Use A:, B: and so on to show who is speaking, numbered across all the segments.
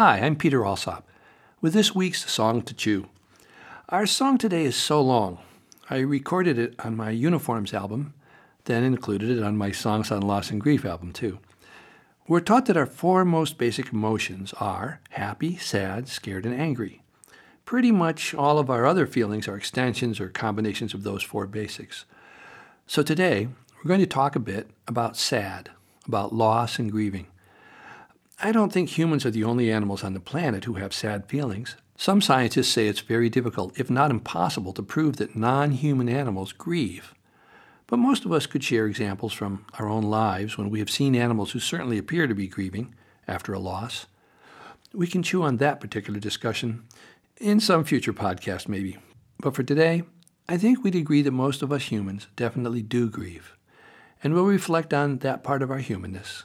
A: Hi, I'm Peter Alsop with this week's Song to Chew. Our song today is so long. I recorded it on my Uniforms album, then included it on my Songs on Loss and Grief album, too. We're taught that our four most basic emotions are happy, sad, scared, and angry. Pretty much all of our other feelings are extensions or combinations of those four basics. So today, we're going to talk a bit about sad, about loss and grieving. I don't think humans are the only animals on the planet who have sad feelings. Some scientists say it's very difficult, if not impossible, to prove that non human animals grieve. But most of us could share examples from our own lives when we have seen animals who certainly appear to be grieving after a loss. We can chew on that particular discussion in some future podcast, maybe. But for today, I think we'd agree that most of us humans definitely do grieve. And we'll reflect on that part of our humanness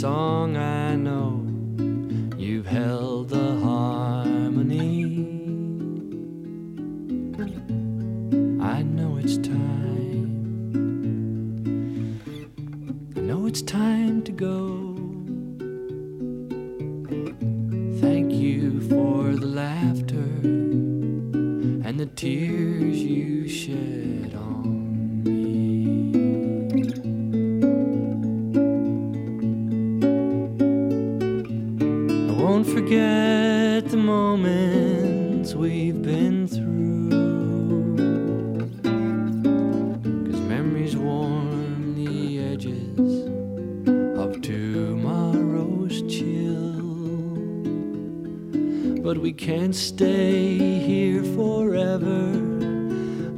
B: song I know you've held the harmony. I know it's time. I know it's time to go. Thank you for the laughter and the tears you shed on. We've been through. Cause memories warm the edges of tomorrow's chill. But we can't stay here forever.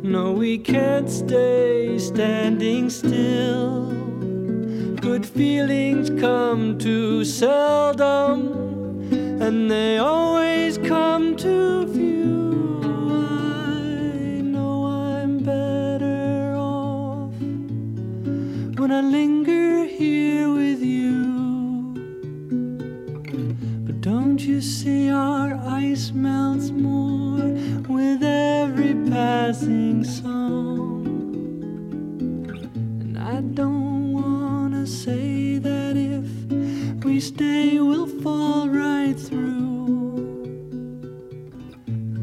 B: No, we can't stay standing still. Good feelings come too seldom and they always see our ice melts more with every passing song? And I don't wanna say that if we stay, we'll fall right through.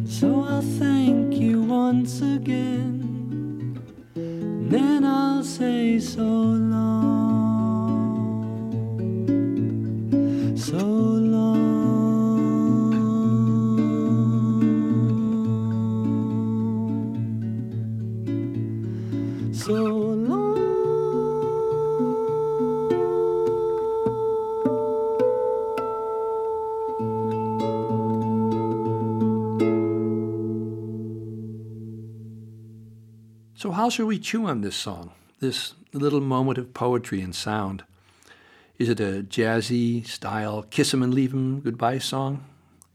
B: So I'll thank you once again, then I'll say so long, so long,
A: So, how shall we chew on this song, this little moment of poetry and sound? Is it a jazzy style kiss 'em and leave 'em goodbye song,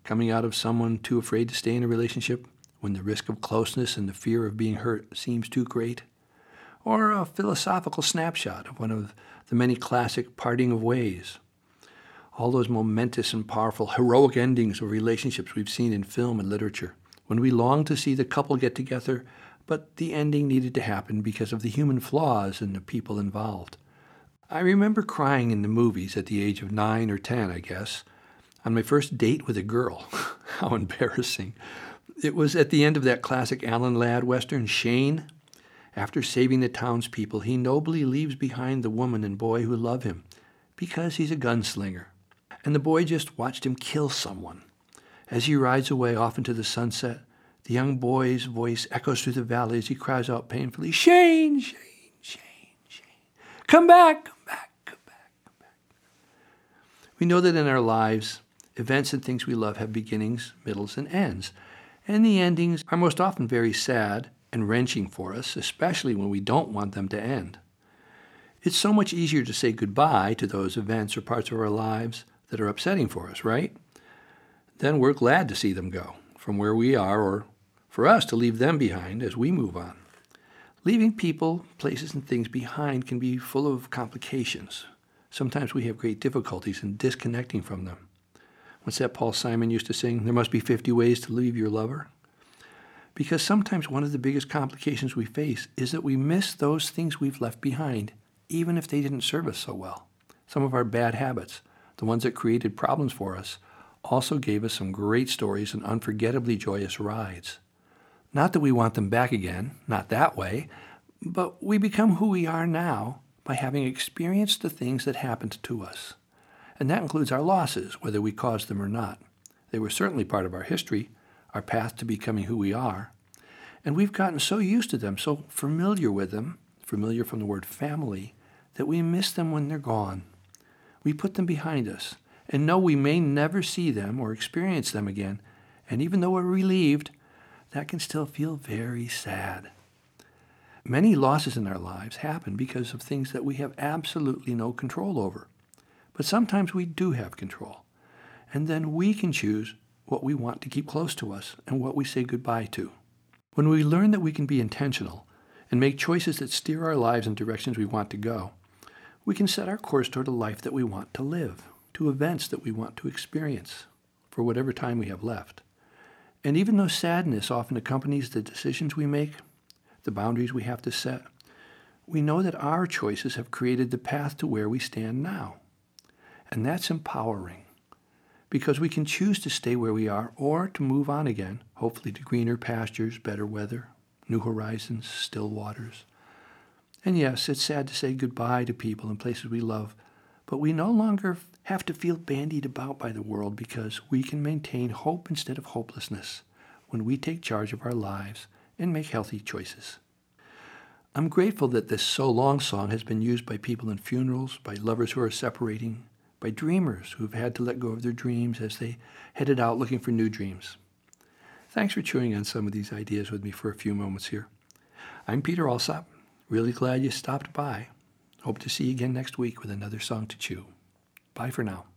A: coming out of someone too afraid to stay in a relationship when the risk of closeness and the fear of being hurt seems too great? Or a philosophical snapshot of one of the many classic parting of ways? All those momentous and powerful heroic endings of relationships we've seen in film and literature, when we long to see the couple get together but the ending needed to happen because of the human flaws in the people involved. I remember crying in the movies at the age of nine or ten, I guess, on my first date with a girl. How embarrassing. It was at the end of that classic Alan Ladd western, Shane. After saving the townspeople, he nobly leaves behind the woman and boy who love him because he's a gunslinger. And the boy just watched him kill someone. As he rides away off into the sunset, the young boy's voice echoes through the valley as he cries out painfully, Shane, Shane, Shane, Shane, come back, come back, come back, come back. We know that in our lives, events and things we love have beginnings, middles, and ends. And the endings are most often very sad and wrenching for us, especially when we don't want them to end. It's so much easier to say goodbye to those events or parts of our lives that are upsetting for us, right? Then we're glad to see them go from where we are or for us to leave them behind as we move on. Leaving people, places, and things behind can be full of complications. Sometimes we have great difficulties in disconnecting from them. What's that Paul Simon used to sing? There must be 50 ways to leave your lover. Because sometimes one of the biggest complications we face is that we miss those things we've left behind, even if they didn't serve us so well. Some of our bad habits, the ones that created problems for us, also gave us some great stories and unforgettably joyous rides. Not that we want them back again, not that way, but we become who we are now by having experienced the things that happened to us. And that includes our losses, whether we caused them or not. They were certainly part of our history, our path to becoming who we are. And we've gotten so used to them, so familiar with them, familiar from the word family, that we miss them when they're gone. We put them behind us and know we may never see them or experience them again. And even though we're relieved, that can still feel very sad. Many losses in our lives happen because of things that we have absolutely no control over. But sometimes we do have control. And then we can choose what we want to keep close to us and what we say goodbye to. When we learn that we can be intentional and make choices that steer our lives in directions we want to go, we can set our course toward a life that we want to live, to events that we want to experience for whatever time we have left. And even though sadness often accompanies the decisions we make, the boundaries we have to set, we know that our choices have created the path to where we stand now. And that's empowering because we can choose to stay where we are or to move on again, hopefully to greener pastures, better weather, new horizons, still waters. And yes, it's sad to say goodbye to people and places we love, but we no longer have to feel bandied about by the world because we can maintain hope instead of hopelessness when we take charge of our lives and make healthy choices. I'm grateful that this So Long song has been used by people in funerals, by lovers who are separating, by dreamers who've had to let go of their dreams as they headed out looking for new dreams. Thanks for chewing on some of these ideas with me for a few moments here. I'm Peter Alsop. Really glad you stopped by. Hope to see you again next week with another song to chew. Bye for now.